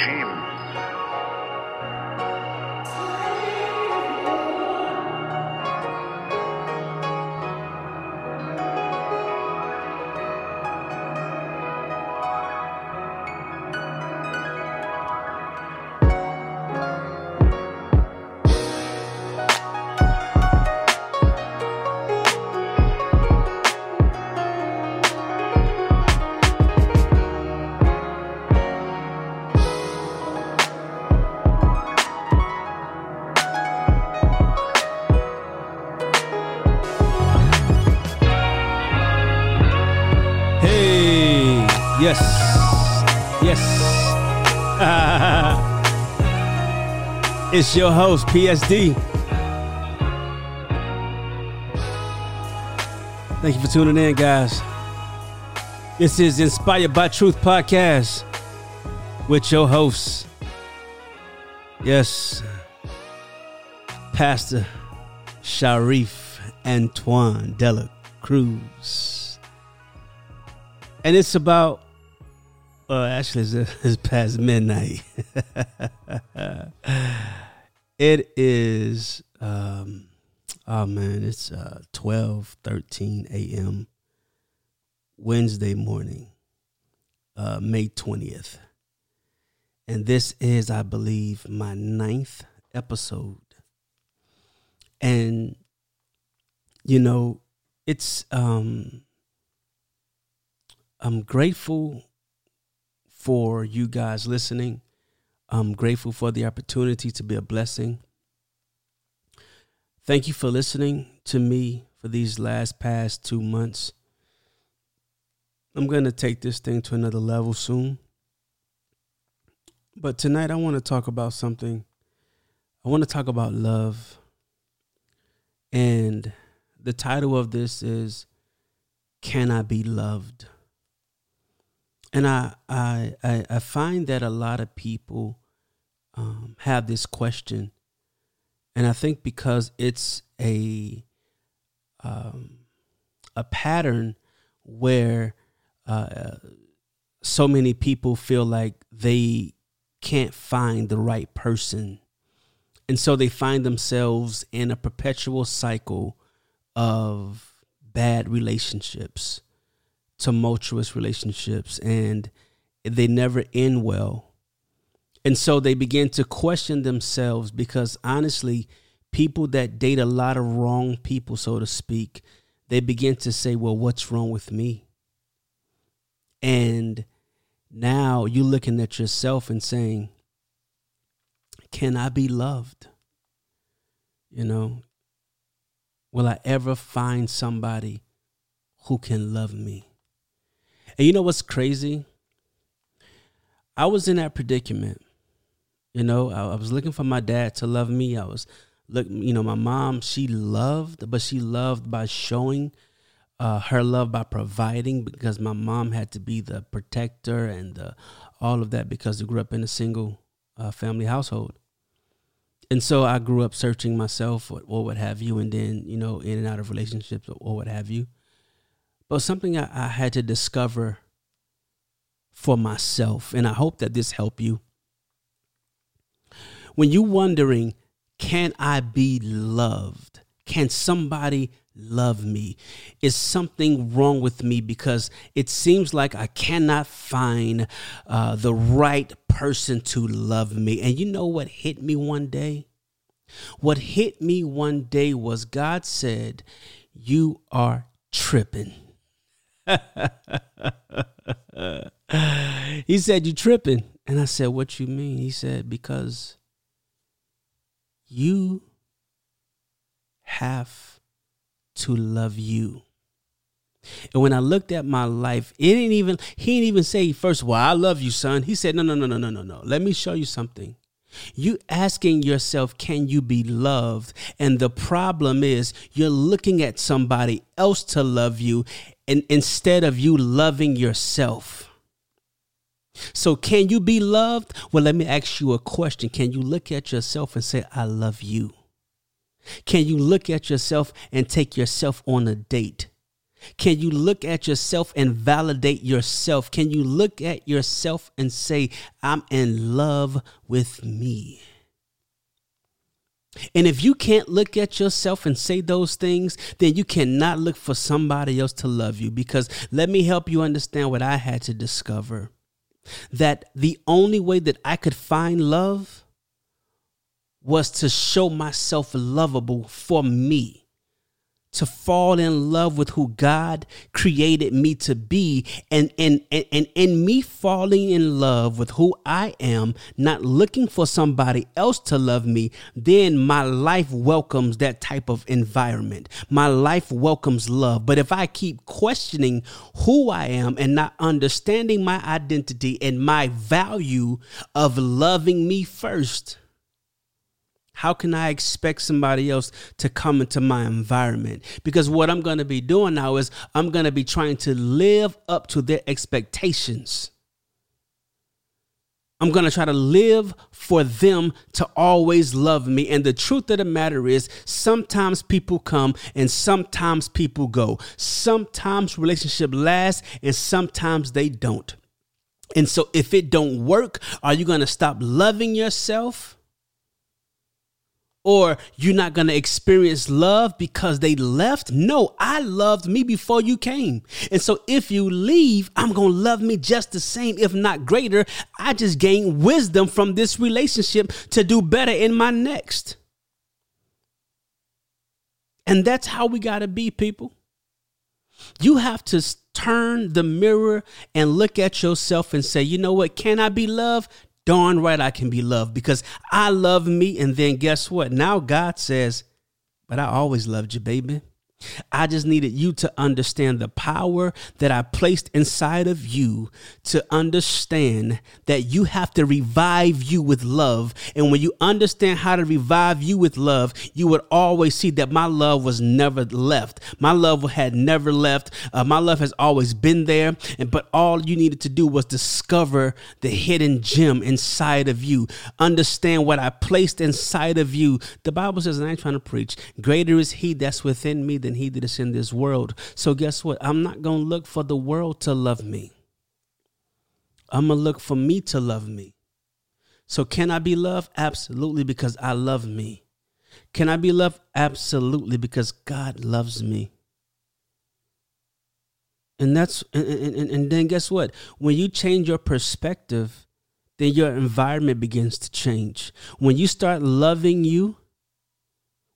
regime. Yes, yes. it's your host, PSD. Thank you for tuning in, guys. This is Inspired by Truth podcast with your hosts. Yes, Pastor Sharif Antoine Dela Cruz and it's about well actually it's, it's past midnight. It is um oh man it's uh 12 13 a.m wednesday morning uh may 20th and this is i believe my ninth episode. And you know it's um I'm grateful for you guys listening. I'm grateful for the opportunity to be a blessing. Thank you for listening to me for these last past two months. I'm going to take this thing to another level soon. But tonight, I want to talk about something. I want to talk about love. And the title of this is Can I Be Loved? And I, I I find that a lot of people um, have this question, and I think because it's a um, a pattern where uh, so many people feel like they can't find the right person, and so they find themselves in a perpetual cycle of bad relationships tumultuous relationships and they never end well. And so they begin to question themselves because honestly, people that date a lot of wrong people, so to speak, they begin to say, well, what's wrong with me? And now you're looking at yourself and saying, can I be loved? You know, will I ever find somebody who can love me? And you know what's crazy? I was in that predicament. You know, I, I, was looking for my dad to love me. I was look, you know, my mom, she loved, but she loved by showing uh, her love by providing because my mom had to be the protector and the, all of that because we grew up in a single uh, family household. And so I grew up searching myself or, or what have you, and then, you know, in and out of relationships or, or what have you but something I, I had to discover for myself. And I hope that this help you. When you wondering, can I be loved? Can somebody love me? Is something wrong with me because it seems like I cannot find uh, the right person to love me? And you know what hit me one day? What hit me one day was God said, You are tripping. he said, You tripping. And I said, What you mean? He said, Because you have to love you. And when I looked at my life, it didn't even, he didn't even say, first of all, I love you, son. He said, no, no, no, no, no, no, no. Let me show you something. You asking yourself, can you be loved? And the problem is you're looking at somebody else to love you and instead of you loving yourself. So, can you be loved? Well, let me ask you a question. Can you look at yourself and say, I love you? Can you look at yourself and take yourself on a date Can you look at yourself and validate yourself? Can you look at yourself and say, I'm in love with me? And if you can't look at yourself and say those things, then you cannot look for somebody else to love you. Because let me help you understand what I had to discover that the only way that I could find love was to show myself lovable for me to fall in love with who God created me to be and and and, and in me falling in love with who I am not looking for somebody else to love me then my life welcomes that type of environment. My life welcomes love. But if I keep questioning who I am and not understanding my identity and my value of loving me first how can I expect somebody else to come into my environment? Because what I'm going to be doing now is I'm going to be trying to live up to their expectations. I'm going to try to live for them to always love me. And the truth of the matter is, sometimes people come and sometimes people go. Sometimes relationship lasts and sometimes they don't. And so if it don't work, are you going to stop loving yourself? Or you're not going to experience love because they left. No, I loved me before you came. And so if you leave, I'm going to love me just the same, if not greater. I just gain wisdom from this relationship to do better in my next. And that's how we got to be, people. You have to turn the mirror and look at yourself and say, you know what? Can I be loved? Darn right I can be loved because I love me. And then guess what? Now God says, but I always loved you, baby. I just needed you to understand the power that I placed inside of you to understand that you have to revive you with love. And when you understand how to revive you with love, you would always see that my love was never left. My love had never left. Uh, my love has always been there. And but all you needed to do was discover the hidden gem inside of you. Understand what I placed inside of you. The Bible says, and I ain't trying to preach, greater is he that's within me than than he that is in this world. So guess what? I'm not going to look for the world to love me. I'm going to look for me to love me. So can I be loved? Absolutely, because I love me. Can I be loved? Absolutely, because God loves me. And that's and, and, and then guess what? When you change your perspective, then your environment begins to change. When you start loving you,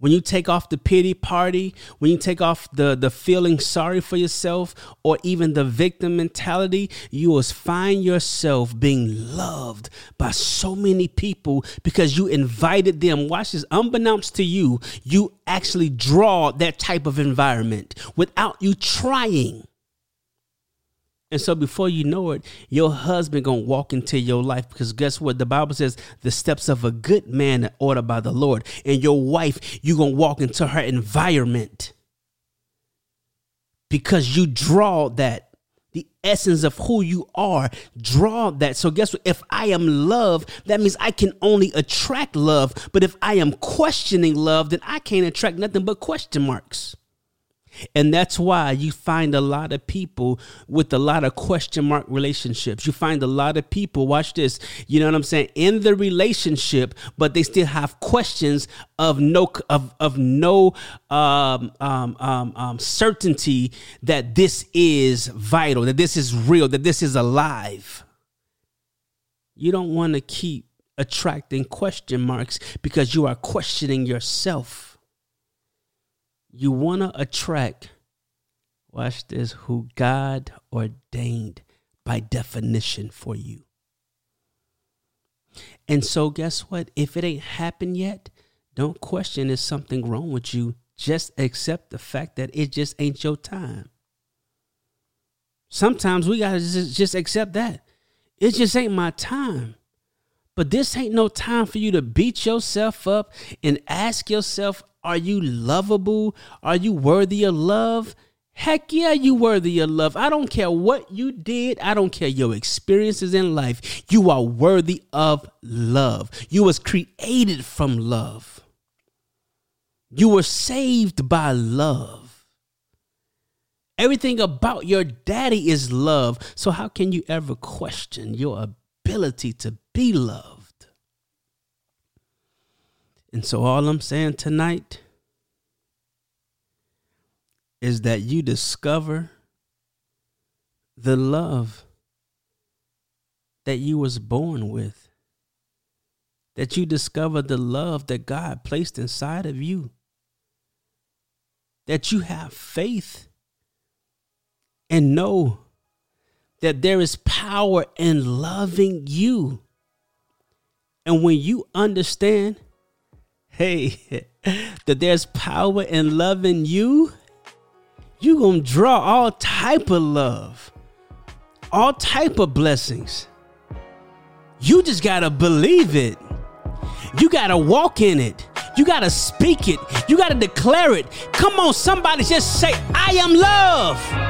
when you take off the pity party, when you take off the, the feeling sorry for yourself or even the victim mentality, you will find yourself being loved by so many people because you invited them. Watch this, unbeknownst to you, you actually draw that type of environment without you trying. And so before you know it, your husband gonna walk into your life because guess what? The Bible says the steps of a good man are ordered by the Lord. And your wife, you gonna walk into her environment because you draw that. The essence of who you are, draw that. So, guess what? If I am love, that means I can only attract love. But if I am questioning love, then I can't attract nothing but question marks. And that's why you find a lot of people with a lot of question mark relationships. You find a lot of people, watch this, you know what I'm saying, in the relationship, but they still have questions of no of of no um, um, um, um, certainty that this is vital, that this is real, that this is alive. You don't want to keep attracting question marks because you are questioning yourself you want to attract, watch this, who God ordained by definition for you. And so, guess what? If it ain't happened yet, don't question is something wrong with you. Just accept the fact that it just ain't your time. Sometimes we got to just, just accept that. It just ain't my time. But this ain't no time for you to beat yourself up and ask yourself, are you lovable? Are you worthy of love? Heck yeah, you worthy of love. I don't care what you did. I don't care your experiences in life. You are worthy of love. You was created from love. You were saved by love. Everything about your daddy is love. So how can you ever question your ability to be loved? And so all I'm saying tonight is that you discover the love that you was born with that you discover the love that God placed inside of you that you have faith and know that there is power in loving you. And when you understand hey that there's power in loving you you gonna draw all type of love all type of blessings. You just gotta believe it. You gotta walk in it. You gotta speak it. You gotta declare it. Come on somebody just say i am love